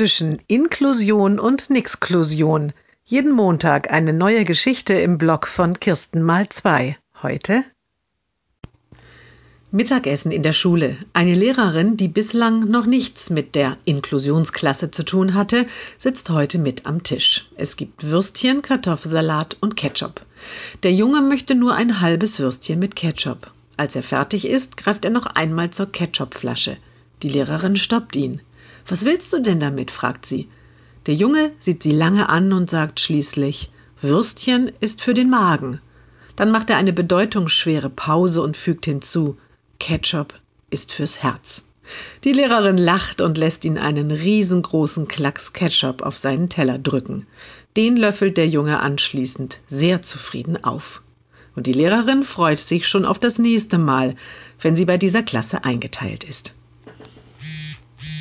zwischen Inklusion und Nixklusion. Jeden Montag eine neue Geschichte im Blog von Kirsten mal zwei. Heute Mittagessen in der Schule. Eine Lehrerin, die bislang noch nichts mit der Inklusionsklasse zu tun hatte, sitzt heute mit am Tisch. Es gibt Würstchen, Kartoffelsalat und Ketchup. Der Junge möchte nur ein halbes Würstchen mit Ketchup. Als er fertig ist, greift er noch einmal zur Ketchupflasche. Die Lehrerin stoppt ihn. Was willst du denn damit? fragt sie. Der Junge sieht sie lange an und sagt schließlich Würstchen ist für den Magen. Dann macht er eine bedeutungsschwere Pause und fügt hinzu Ketchup ist fürs Herz. Die Lehrerin lacht und lässt ihn einen riesengroßen Klacks Ketchup auf seinen Teller drücken. Den löffelt der Junge anschließend sehr zufrieden auf. Und die Lehrerin freut sich schon auf das nächste Mal, wenn sie bei dieser Klasse eingeteilt ist.